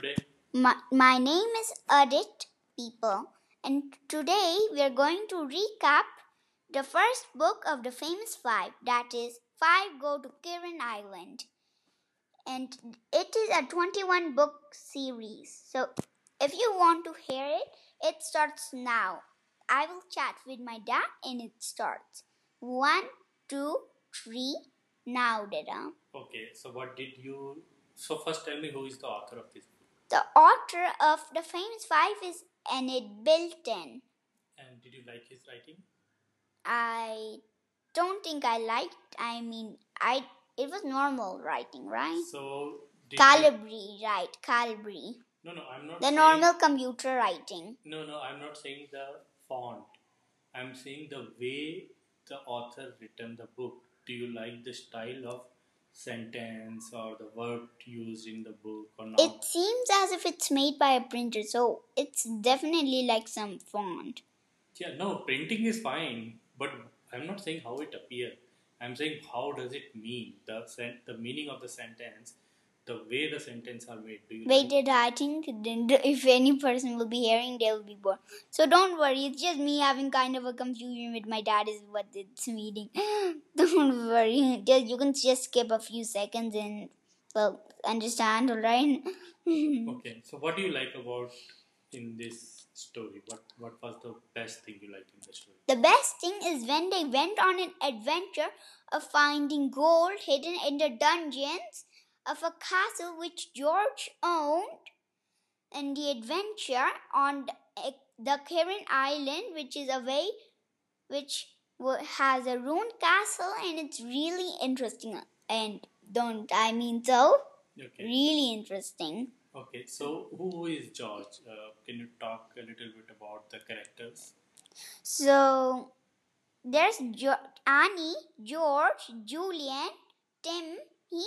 today? My, my name is Adit People, and today we are going to recap the first book of the famous five that is, Five Go to Kirrin Island. And it is a 21 book series. So if you want to hear it, it starts now. I will chat with my dad and it starts. One, two, three, now, Dada. Okay, so what did you. So, first tell me who is the author of this book. The author of the famous five is Enid Blyton. And did you like his writing? I don't think I liked. I mean, I it was normal writing, right? So, did you- Calibri, right? Calibri, No, no, I'm not the saying, normal computer writing. No, no, I'm not saying the font. I'm saying the way the author written the book. Do you like the style of sentence or the word used in the book or not? It seems as if it's made by a printer, so it's definitely like some font. Yeah, no, printing is fine, but I'm not saying how it appears. I'm saying how does it mean the sen- the meaning of the sentence, the way the sentence are made. Do you like- Waited, I think then if any person will be hearing, they will be bored. So don't worry, it's just me having kind of a confusion with my dad is what it's meaning. don't worry, just you can just skip a few seconds and well understand, alright? Okay, so what do you like about in this story? What what was the best thing you liked in the story? The best thing is when they went on an adventure of finding gold hidden in the dungeons of a castle which George owned, and the adventure on the, the Kirrin Island, which is away, which has a ruined castle, and it's really interesting. And don't I mean so? Okay. Really interesting. Okay, so who is George? Uh, can you talk a little bit about the characters? So there's jo- Annie, George, Julian, Tim, he,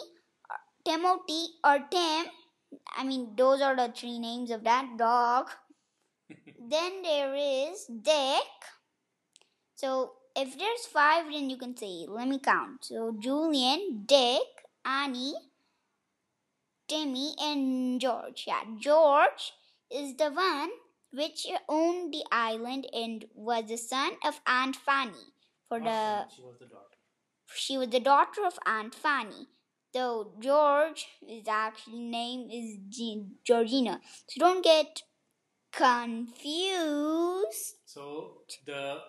Timothy, or Tim. I mean, those are the three names of that dog. then there is Dick. So if there's five, then you can say, let me count. So Julian, Dick, Annie, Timmy, and George. Yeah, George is the one which owned the island and was the son of Aunt Fanny. For the she was the daughter. she was the daughter of Aunt Fanny. Though George is actually name is Ge- Georgina. So don't get confused. So the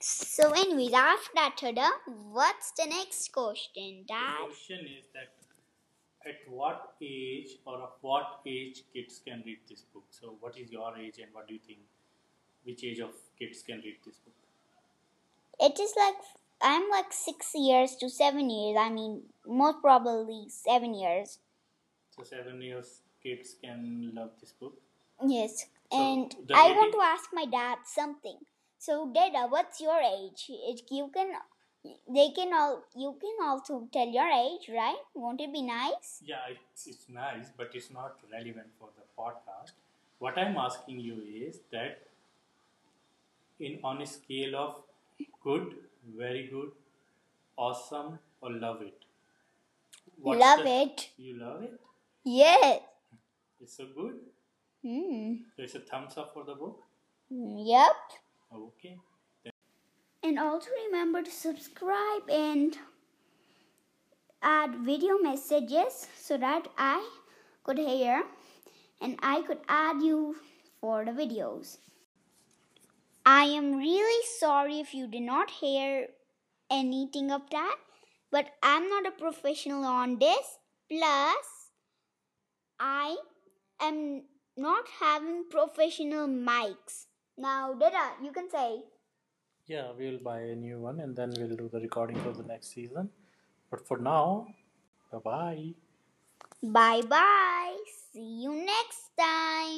So anyways, after that, Tada, what's the next question, Dad? The question is that at what age or of what age kids can read this book? So, what is your age and what do you think? Which age of kids can read this book? It is like I'm like six years to seven years. I mean, most probably seven years. So, seven years kids can love this book. Yes, So, and I want to ask my dad something. So, Dada, what's your age? You can, they can all, you can also tell your age, right? Won't it be nice? Yeah, it's, it's nice, but it's not relevant for the podcast. What I'm asking you is that in on a scale of good, very good, awesome, or love it. what's Love the- it. You love it? Yes. It's so good. Hmm. So it's a thumbs up for the book. Yep. Okay. And also remember to subscribe and add video messages so that I could hear and I could add you for the videos. I am really sorry if you did not hear anything of that, but I'm not a professional on this. Plus, I am not having professional mics. Now, Dada, you can say. Yeah, we'll buy a new one and then we'll do the recording for the next season. But for now, bye bye. Bye bye. See you next time.